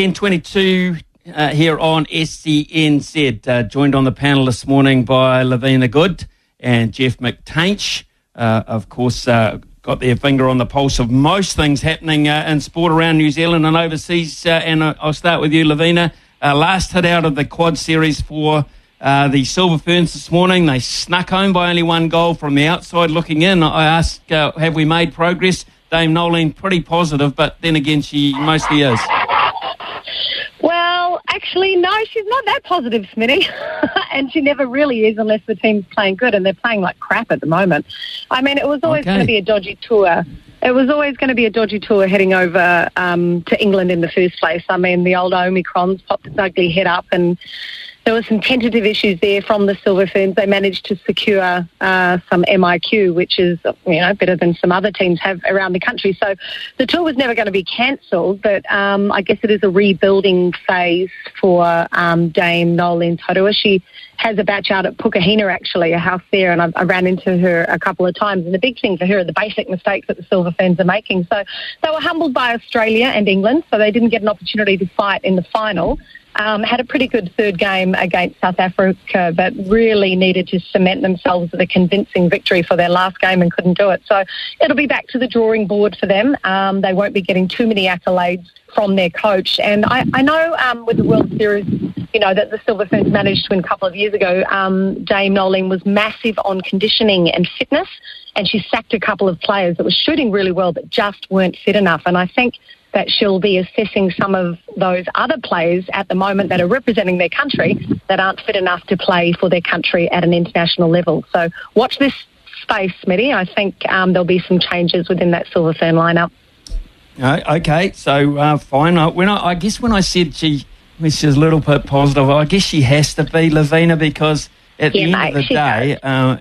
1022 uh, here on SENZ. Uh, joined on the panel this morning by Lavina Good and Jeff McTainsh. Uh, of course, uh, got their finger on the pulse of most things happening uh, in sport around New Zealand and overseas. Uh, and I'll start with you, Lavina. last hit out of the quad series for the Silver Ferns this morning. They snuck home by only one goal from the outside looking in. I ask, have we made progress? Dame Noeline pretty positive, but then again, she mostly is. Well, actually, no, she's not that positive, Smitty. and she never really is unless the team's playing good, and they're playing like crap at the moment. I mean, it was always okay. going to be a dodgy tour. It was always going to be a dodgy tour heading over um, to England in the first place. I mean, the old Omicrons popped its ugly head up and there were some tentative issues there from the Silver Ferns. They managed to secure uh, some MIQ, which is you know better than some other teams have around the country. So the tour was never going to be cancelled, but um, I guess it is a rebuilding phase for um, Dame Noeline Taurua. She has a batch out at Pukehina, actually, a house there, and I, I ran into her a couple of times. And the big thing for her are the basic mistakes that the Silver Ferns are making. So they were humbled by Australia and England, so they didn't get an opportunity to fight in the final. Um, had a pretty good third game against South Africa, but really needed to cement themselves with a convincing victory for their last game and couldn't do it. So it'll be back to the drawing board for them. Um, they won't be getting too many accolades from their coach. And I, I know um, with the World Series, you know, that the Silver Ferns managed to win a couple of years ago, um, Dame Noeline was massive on conditioning and fitness, and she sacked a couple of players that were shooting really well but just weren't fit enough. And I think that she'll be assessing some of those other players at the moment that are representing their country that aren't fit enough to play for their country at an international level. So watch this space, Smitty. I think um, there'll be some changes within that Silver Fern lineup. Uh, okay, so uh, fine. When I, I, guess when I said she, she's a little bit positive, I guess she has to be Lavina because at yeah, the end mate, of the day, uh,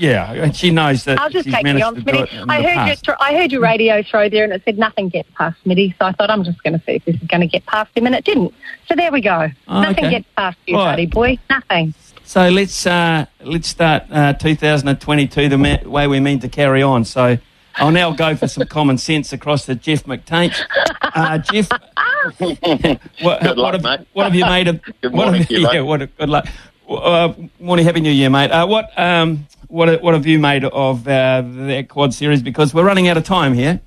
yeah, and she knows that. I'll just she's take you on, Smitty. I heard your I heard your radio throw there, and it said nothing gets past Smitty. So I thought I'm just going to see if this is going to get past him, and it didn't. So there we go. Oh, nothing okay. gets past you, right. buddy boy. Nothing. So let's uh, let's start uh, 2022 the ma- way we mean to carry on. So I'll now go for some common sense across to Jeff McTainsh. Uh, Jeff, what, good luck, have, mate. what have you made of? good morning, what have, you, yeah, what, good luck. Uh, morning, happy New Year, mate. Uh, what um, what what have you made of uh, that quad series? Because we're running out of time here.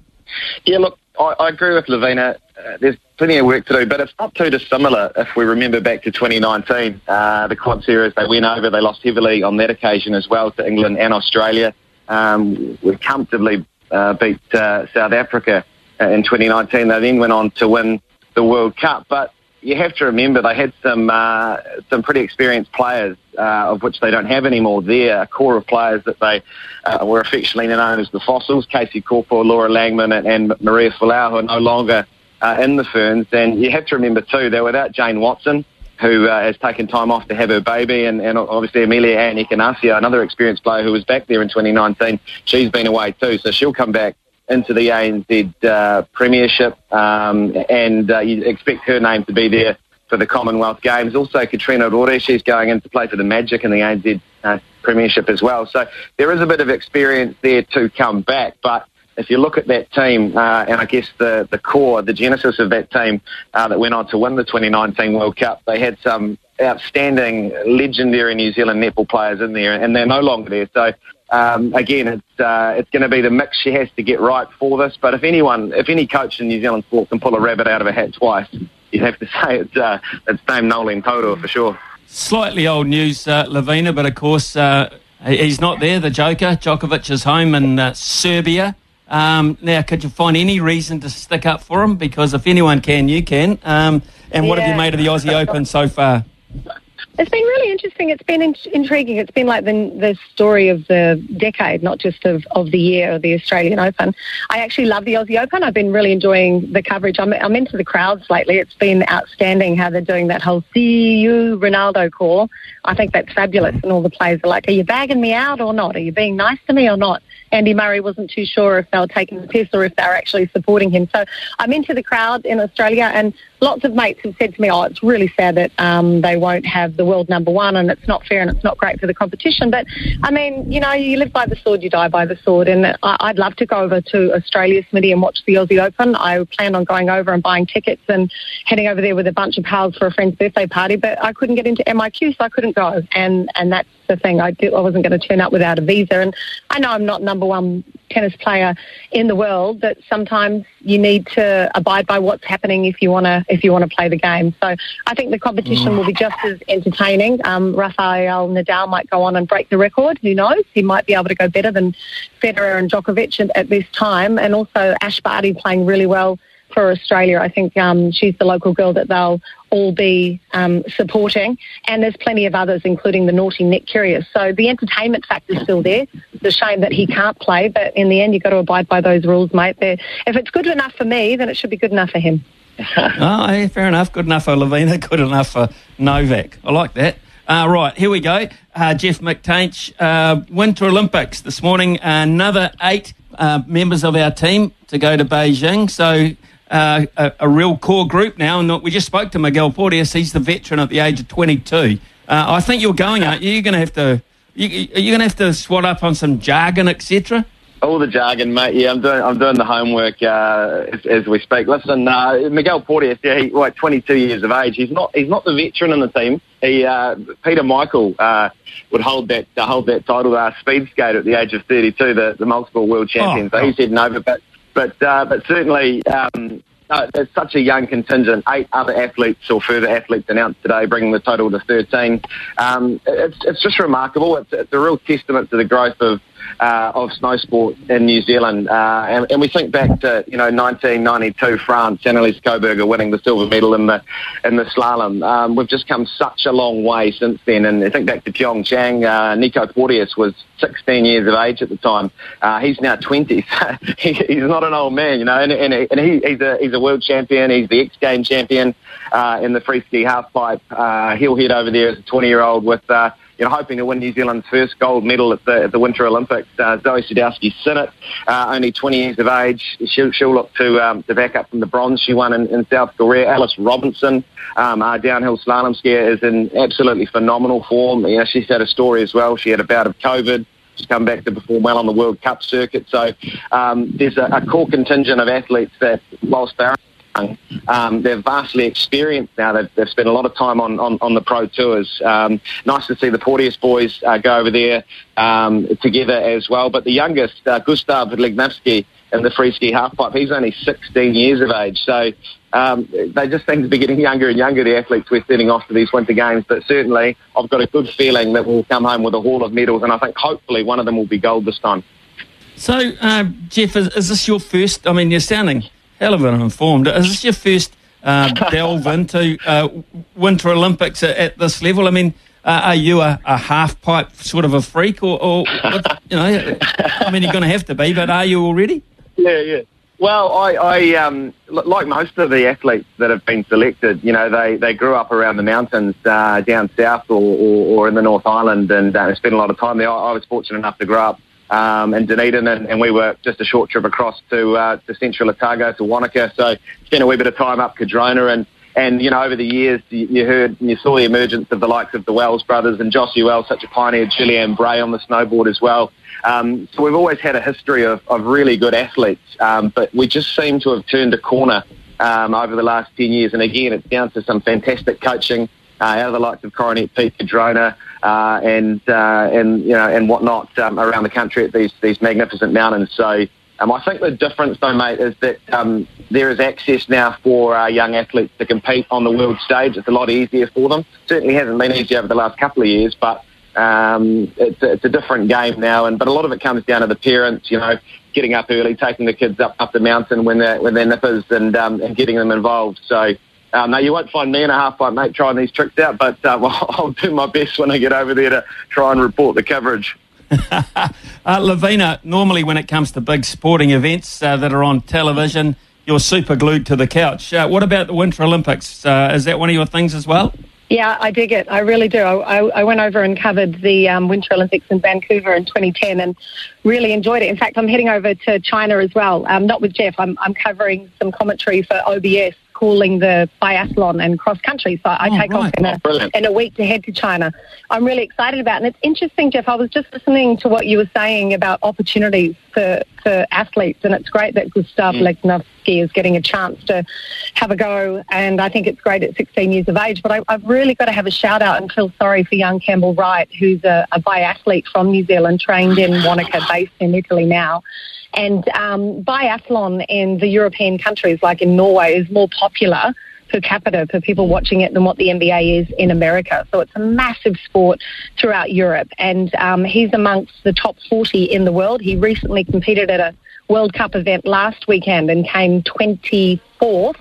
Yeah, look, I, I agree with Lavina. Uh, there's plenty of work to do, but it's not too dissimilar if we remember back to 2019. Uh, the quad series they went over, they lost heavily on that occasion as well to England and Australia. Um, we comfortably uh, beat uh, South Africa uh, in 2019. They then went on to win the World Cup, but you have to remember they had some uh, some pretty experienced players, uh, of which they don't have anymore there. A core of players that they uh, were affectionately known as the Fossils, Casey Kopua, Laura Langman, and, and Maria Folau, who are no longer uh, in the Ferns. And you have to remember too, they're without Jane Watson, who uh, has taken time off to have her baby, and, and obviously Ameliaranne Ekenasio, another experienced player who was back there in 2019. She's been away too, so she'll come back into the ANZ uh, Premiership, um, and uh, you expect her name to be there for the Commonwealth Games. Also, Katrina Rore, she's going in to play for the Magic in the ANZ uh, Premiership as well. So there is a bit of experience there to come back, but if you look at that team, uh, and I guess the, the core, the genesis of that team uh, that went on to win the 2019 World Cup, they had some outstanding, legendary New Zealand netball players in there, and they're no longer there. So um, again, it's uh, it's going to be the mix she has to get right for this. But if anyone, if any coach in New Zealand sport can pull a rabbit out of a hat twice, you'd have to say it's uh, it's named Noeline Taurua for sure. Slightly old news, uh, Lavina, but of course uh, he's not there. The Joker, Djokovic, is home in uh, Serbia. Um, now, could you find any reason to stick up for him? Because if anyone can, you can. Um, and what yeah. have you made of the Aussie Open so far? It's been really interesting. It's been in- intriguing. It's been like the, the story of the decade, not just of, of the year, of the Australian Open. I actually love the Aussie Open. I've been really enjoying the coverage. I'm, I'm into the crowds lately. It's been outstanding how they're doing that whole see you Ronaldo call. I think that's fabulous. And all the players are like, are you bagging me out or not? Are you being nice to me or not? Andy Murray wasn't too sure if they were taking the piss or if they were actually supporting him. So I'm into the crowd in Australia, and lots of mates have said to me, "Oh, it's really sad that um, they won't have the world number one, and it's not fair and it's not great for the competition." But I mean, you know, you live by the sword, you die by the sword, and I- would love to go over to Australia, Smitty, and watch the Aussie Open. I plan on going over and buying tickets and heading over there with a bunch of pals for a friend's birthday party, but I couldn't get into MIQ, so I couldn't go, and and that's the thing. I, did, I wasn't going to turn up without a visa. And I know I'm not number one tennis player in the world, but sometimes you need to abide by what's happening if you want to if you want to play the game. So I think the competition will be just as entertaining. Um, Rafael Nadal might go on and break the record. Who knows? He might be able to go better than Federer and Djokovic at, at this time. And also Ash Barty playing really well for Australia. I think um, she's the local girl that they'll all be um, supporting. And there's plenty of others, including the naughty Nick Kyrgios. So the entertainment factor's still there. It's a shame that he can't play, but in the end, you've got to abide by those rules, mate. They're, if it's good enough for me, then it should be good enough for him. oh, yeah, fair enough. Good enough for Lavina, good enough for Novak. I like that. Uh, right, here we go. Uh, Jeff McTainsh, uh, Winter Olympics this morning. Another eight uh, members of our team to go to Beijing. So uh, a, a, real core group now. And we just spoke to Miguel Porteous. He's the veteran at the age of 22. Uh, I think you're going, aren't you? You're going to have to. You, you're going to have to swat up on some jargon, etc. All the jargon, mate. Yeah, I'm doing. I'm doing the homework uh, as, as, we speak. Listen, uh, Miguel Porteous, yeah, he, like 22 years of age. He's not. He's not the veteran in the team. He, uh, Peter Michael, uh, would hold that uh, hold that title. Uh, speed skater at the age of 32, the, the multiple world champion. Oh, so he's heading over. But but uh, but certainly, um, uh, there's such a young contingent. Eight other athletes or further athletes announced today, bringing the total to 13. Um, it's, it's just remarkable. It's, it's a real testament to the growth of uh, of snow sport in New Zealand. Uh, and, and, we think back to you know 1992 France, Annelise Coberger winning the silver medal in the in the slalom. Um, we've just come such a long way since then. And I think back to Pyeongchang, uh, Nico Porteous was 16 years of age at the time. Uh, he's now 20. So he, he's not an old man, you know. And, and, and he, he's a he's a world champion. He's the X Game champion uh, in the free ski halfpipe. Uh, he'll head over there as a 20 year old with you know, hoping to win New Zealand's first gold medal at the, at the Winter Olympics. Uh, Zoe Sadowski Synnott, uh, only 20 years of age. She'll, she'll look to, um, to back up from the bronze she won in, in South Korea. Alice Robinson, um, our downhill slalom skier, is in absolutely phenomenal form. You know, she's had a story as well. She had a bout of COVID. She's come back to perform well on the World Cup circuit. So um, there's a, a core contingent of athletes that, whilst they're um, they're vastly experienced now. They've, they've, spent a lot of time on, on, on the pro tours. Um, nice to see the Porteous boys uh, go over there um, together as well. But the youngest, uh, Gustav Legnavsky, in the free ski halfpipe, he's only 16 years of age. So um, they just seem to be getting younger and younger, the athletes we're sending off to these winter games. But certainly, I've got a good feeling that we'll come home with a haul of medals, and I think hopefully one of them will be gold this time. So, uh, Jeff, is, is this your first? I mean, you're sounding hell of an informed. Is this your first uh, delve into uh, Winter Olympics at, at, this level? I mean, uh, are you a, a, half pipe sort of a freak, or, or you know? I mean, you're going to have to be, but are you already? Yeah, yeah. Well, I, I um, like most of the athletes that have been selected, you know, they, they grew up around the mountains uh, down south or, or, or, in the North Island and uh, spent a lot of time there. I, I was fortunate enough to grow up um, in Dunedin, and, and, we were just a short trip across to uh, to central Otago to Wanaka. So spent a wee bit of time up Cardrona, and and you know over the years you, you heard and you saw the emergence of the likes of the Wells brothers and Josh Wells, such a pioneer, Juliane Bray on the snowboard as well. Um, so we've always had a history of, of really good athletes, um, but we just seem to have turned a corner um, over the last 10 years. And again, it's down to some fantastic coaching uh, out of the likes of Coronet Peak, Cardrona, uh, and uh, and you know and whatnot um, around the country at these these magnificent mountains. So um, I think the difference, though, mate, is that um, there is access now for uh, young athletes to compete on the world stage. It's a lot easier for them. Certainly hasn't been easy over the last couple of years, but um, it's, it's a different game now. And but a lot of it comes down to the parents, you know, getting up early, taking the kids up up the mountain when they're when they're nippers, and um, and getting them involved. So. Um, now you won't find me in a half pipe, mate, trying these tricks out, but uh, I'll do my best when I get over there to try and report the coverage. uh, Lavina, normally when it comes to big sporting events uh, that are on television, you're super glued to the couch. Uh, what about the Winter Olympics? Uh, is that one of your things as well? Yeah, I dig it. I really do. I, I, I went over and covered the um, Winter Olympics in Vancouver in 2010 and really enjoyed it. In fact, I'm heading over to China as well. Um, not with Jeff. I'm, I'm covering some commentary for OBS calling the biathlon and cross country. So I oh, take right. off in a, oh, in a week to head to China. I'm really excited about it. And it's interesting, Jeff. I was just listening to what you were saying about opportunities for, for athletes, and it's great that Gustav mm. Is getting a chance to have a go. And I think it's great at 16 years of age. But I, have really got to have a shout out and feel sorry for young Campbell Wright, who's a, a biathlete from New Zealand, trained in Wanaka, based in Italy now. And um, biathlon in the European countries, like in Norway, is more popular per capita for people watching it than what the NBA is in America. So it's a massive sport throughout Europe. And um, he's amongst the top 40 in the world. He recently competed at a World Cup event last weekend and came 24th.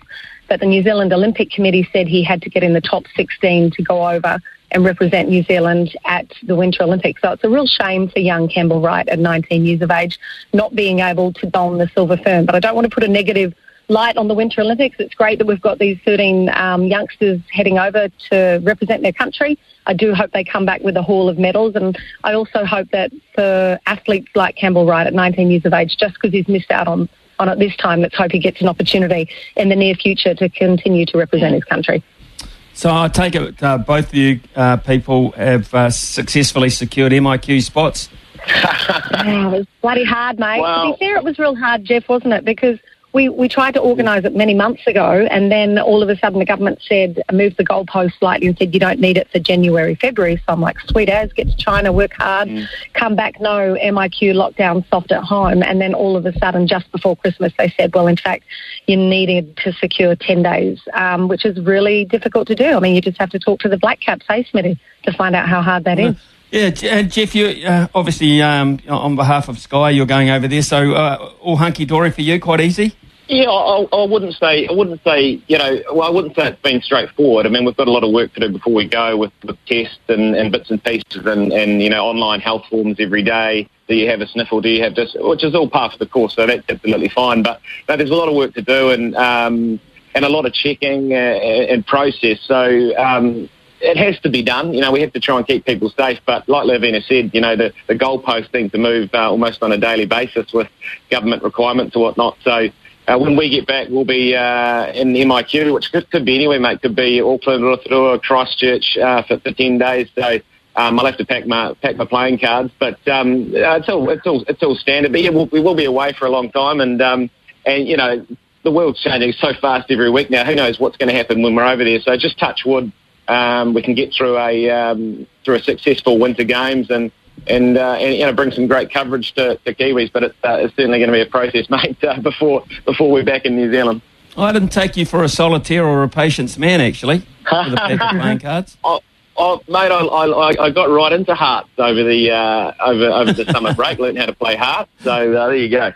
But the New Zealand Olympic Committee said he had to get in the top 16 to go over and represent New Zealand at the Winter Olympics. So it's a real shame for young Campbell Wright at 19 years of age not being able to don the silver fern. But I don't want to put a negative light on the Winter Olympics. It's great that we've got these 13 um, youngsters heading over to represent their country. I do hope they come back with a haul of medals, and I also hope that for athletes like Campbell Wright at 19 years of age, just because he's missed out on on it this time, let's hope he gets an opportunity in the near future to continue to represent his country. So I take it uh, both of you uh, people have uh, successfully secured MIQ spots. oh, it was bloody hard, mate. Well, to be fair, it was real hard, Jeff, wasn't it? Because we, we tried to organise it many months ago, and then all of a sudden the government said, moved the goalpost slightly and said, you don't need it for January, February. So I'm like, sweet as, get to China, work hard, mm. come back, no, MIQ lockdown, soft at home. And then all of a sudden, just before Christmas, they said, well, in fact, you needed to secure 10 days, um, which is really difficult to do. I mean, you just have to talk to the Black Caps, hey, Smitty, to find out how hard that is. Yeah, and Jeff, you uh, obviously um, on behalf of Sky, you're going over there, so uh, all hunky dory for you, quite easy. Yeah, I, I, wouldn't say. I wouldn't say. You know, well, I wouldn't say it's been straightforward. I mean, we've got a lot of work to do before we go with, with tests and, and bits and pieces, and, and you know, online health forms every day. Do you have a sniffle? Do you have this? Which is all part of the course, so that's absolutely fine. But, but there's a lot of work to do, and um, and a lot of checking uh, and process. So. Um, it has to be done. You know, we have to try and keep people safe. But like Lavina said, you know, the, the goalpost seems to move uh, almost on a daily basis with government requirements or whatnot. So uh, when we get back, we'll be uh, in MIQ, which could, could be anywhere, mate. Could be Auckland, Rotorua, Christchurch uh, for, for ten days. So um, I'll have to pack my pack my playing cards, but um, uh, it's all it's all it's all standard. But yeah, we'll, we will be away for a long time, and um, and you know the world's changing so fast every week now. Who knows what's going to happen when we're over there? So just touch wood. Um, we can get through a um, through a successful winter games and and, uh, and you know bring some great coverage to, to Kiwis. But it's, uh, it's certainly going to be a process, mate, uh, before before we're back in New Zealand. I didn't take you for a solitaire or a patience man, actually, with the playing cards. Oh, oh, mate, I, I, I got right into hearts over the uh, over over the summer break. Learned how to play hearts. So uh, there you go.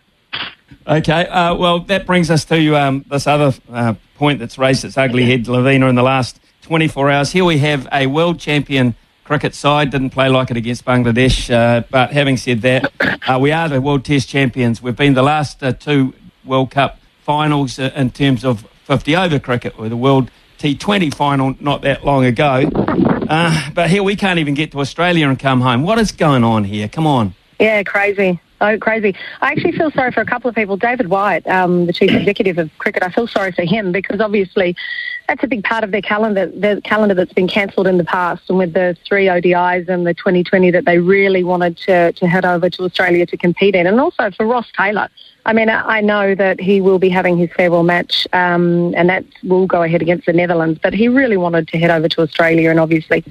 Okay, uh, well, that brings us to um, this other uh, point that's raised its ugly head, Lavina, in the last 24 hours. Here we have a world champion cricket side. Didn't play like it against Bangladesh. Uh, but having said that, uh, we are the World Test champions. We've been the last uh, two World Cup finals uh, in terms of 50 over cricket, with the World T20 final not that long ago. Uh, but here we can't even get to Australia and come home. What is going on here? Come on. Yeah, crazy. Oh, crazy. I actually feel sorry for a couple of people. David White, um, the chief executive of cricket, I feel sorry for him because obviously that's a big part of their calendar, the calendar that's been cancelled in the past. And with the three ODIs and the 2020 that they really wanted to, to head over to Australia to compete in. And also for Ross Taylor. I mean, I know that he will be having his farewell match, um, and that will go ahead against the Netherlands. But he really wanted to head over to Australia, and obviously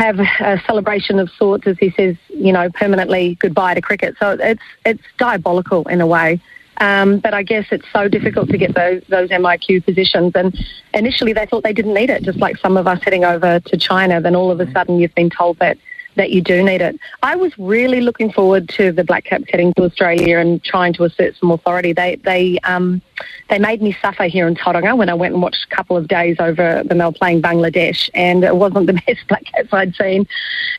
have a celebration of sorts, as he says, you know, permanently goodbye to cricket. So it's it's diabolical in a way. Um, but I guess it's so difficult to get those those MIQ positions. And initially they thought they didn't need it, just like some of us heading over to China. Then all of a sudden you've been told that that you do need it. I was really looking forward to the Black Caps heading to Australia and trying to assert some authority. They they um, they made me suffer here in Tauranga when I went and watched a couple of days over the Mel playing Bangladesh, and it wasn't the best Black Caps I'd seen.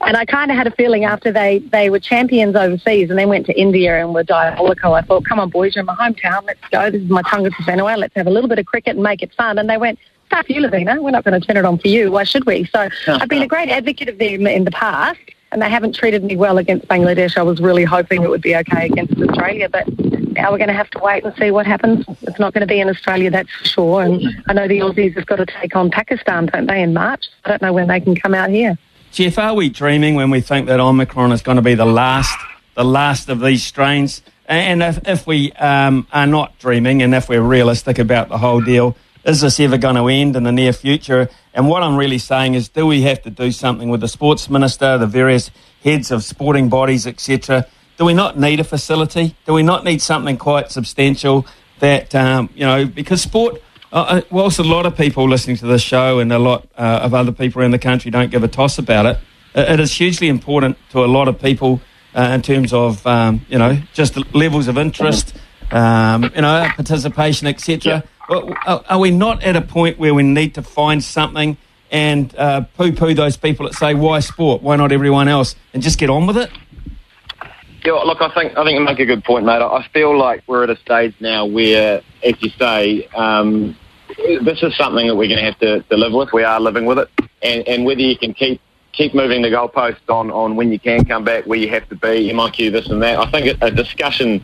And I kind of had a feeling after they they were champions overseas and then went to India and were diabolical. I thought, come on boys, you're in my hometown. Let's go. This is my Tonga Whenua. Let's have a little bit of cricket and make it fun. And they went, stuff you, Lavina. We're not going to turn it on for you. Why should we? So I've been a great advocate of them in the past, and they haven't treated me well against Bangladesh. I was really hoping it would be okay against Australia, but now we're going to have to wait and see what happens. It's not going to be in Australia, that's for sure. And I know the Aussies have got to take on Pakistan, don't they, in March? I don't know when they can come out here. Jeff, are we dreaming when we think that Omicron is going to be the last, the last of these strains? And if, if we um, are not dreaming, and if we're realistic about the whole deal, is this ever going to end in the near future? And what I'm really saying is, do we have to do something with the sports minister, the various heads of sporting bodies, etc.? Do we not need a facility? Do we not need something quite substantial that, um, you know, because sport, uh, uh whilst a lot of people listening to this show and a lot uh, of other people around the country don't give a toss about it, it is hugely important to a lot of people uh, in terms of, um, you know, just levels of interest, um, you know, participation, etc. Are we not at a point where we need to find something and uh, poo-poo those people that say, "Why sport? Why not everyone else?" and just get on with it? Yeah, look, I think I think you make a good point, mate. I feel like we're at a stage now where, as you say, um, this is something that we're going to have to, to live with. We are living with it, and, and whether you can keep keep moving the goalposts on, on when you can come back, where you have to be, MIQ, this and that. I think a discussion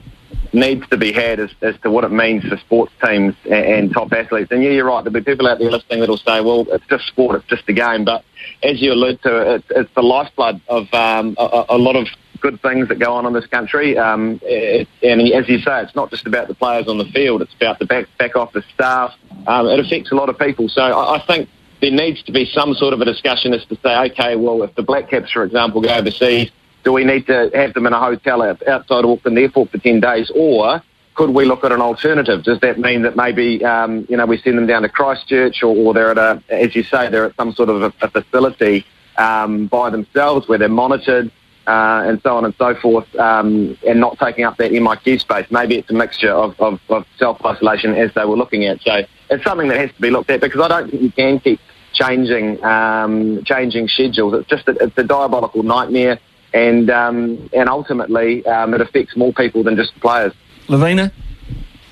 needs to be had as, as to what it means for sports teams and, and top athletes. And yeah, you're right. There'll be people out there listening that'll say, well, it's just sport, it's just a game. But as you allude to, it, it's the lifeblood of um, a, a, lot of good things that go on in this country. Um, it, and as you say, it's not just about the players on the field, it's about the back, back office staff. Um, it affects a lot of people. So I, I think there needs to be some sort of a discussion as to say, okay, well, if the Black Caps, for example, go overseas, do we need to have them in a hotel outside Auckland Airport for 10 days? Or could we look at an alternative? Does that mean that maybe, um, you know, we send them down to Christchurch or, or, they're at a, as you say, they're at some sort of a, a facility um, by themselves where they're monitored uh, and so on and so forth um, and not taking up that MIQ space? Maybe it's a mixture of, of, of self-isolation as they were looking at. So it's something that has to be looked at because I don't think you can keep changing um, changing schedules. It's just a, it's a diabolical nightmare and um, and ultimately um, it affects more people than just players. Lavina.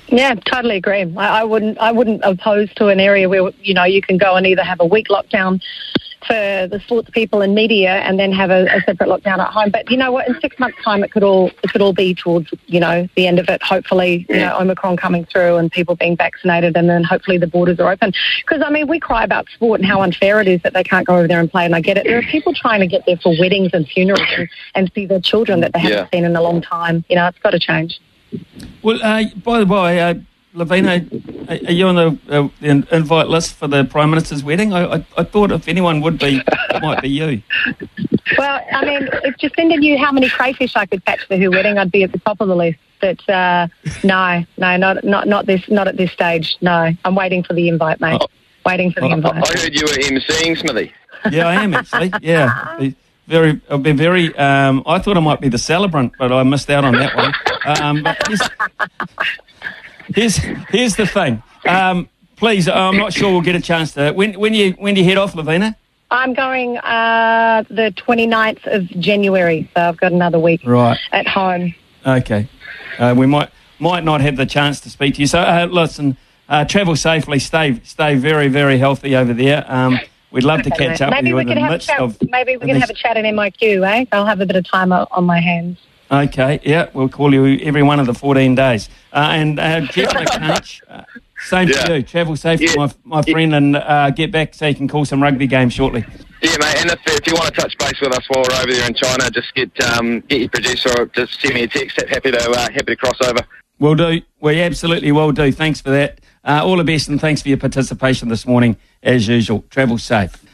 Yeah, totally agree. I, I, wouldn't I wouldn't oppose to an area where you know you can go and either have a week lockdown for the sports people and media, and then have a, a, separate lockdown at home. But you know what? In six months' time, it could all it could all be towards you know the end of it. Hopefully, you know Omicron coming through and people being vaccinated, and then hopefully the borders are open. Because I mean, we cry about sport and how unfair it is that they can't go over there and play, and I get it. There are people trying to get there for weddings and funerals and, and see their children that they haven't yeah. seen in a long time. You know, it's got to change. Well, uh, by the way. Uh, Lavina, are you on the, uh, the, invite list for the Prime Minister's wedding? I, I, I, thought if anyone would be, it might be you. Well, I mean, if Jacinda knew how many crayfish I could catch for her wedding, I'd be at the top of the list. But uh, no, no, not not not this, not at this stage. No, I'm waiting for the invite, mate. Oh. Waiting for the oh, invite. I heard you were emceeing, Smithy. Yeah, I am actually. Yeah, very. I'll be very. Um, I thought I might be the celebrant, but I missed out on that one. Um, but here's here's the thing. Um, please, I'm not sure we'll get a chance to. When when you when do you head off, Lavina? I'm going uh, the 29th of January, so I've got another week right. at home. Okay, uh, we might might not have the chance to speak to you. So uh, listen, uh, travel safely. Stay stay very very healthy over there. Um, we'd love to catch up maybe with you in the midst of. Maybe we can have a chat in MIQ, eh? I'll have a bit of time on my hands. Okay, yeah, we'll call you every one of the 14 days. Uh, and uh, Jeff McCunch, uh, same yeah. to you. Travel safely, yeah. my, my friend, and uh, get back so you can call some rugby games shortly. Yeah, mate, and if, if you want to touch base with us while we're over there in China, just get um, get your producer or just send me a text. Happy to, uh, happy to cross over. Will do. We absolutely will do. Thanks for that. Uh, all the best and thanks for your participation this morning, as usual. Travel safe.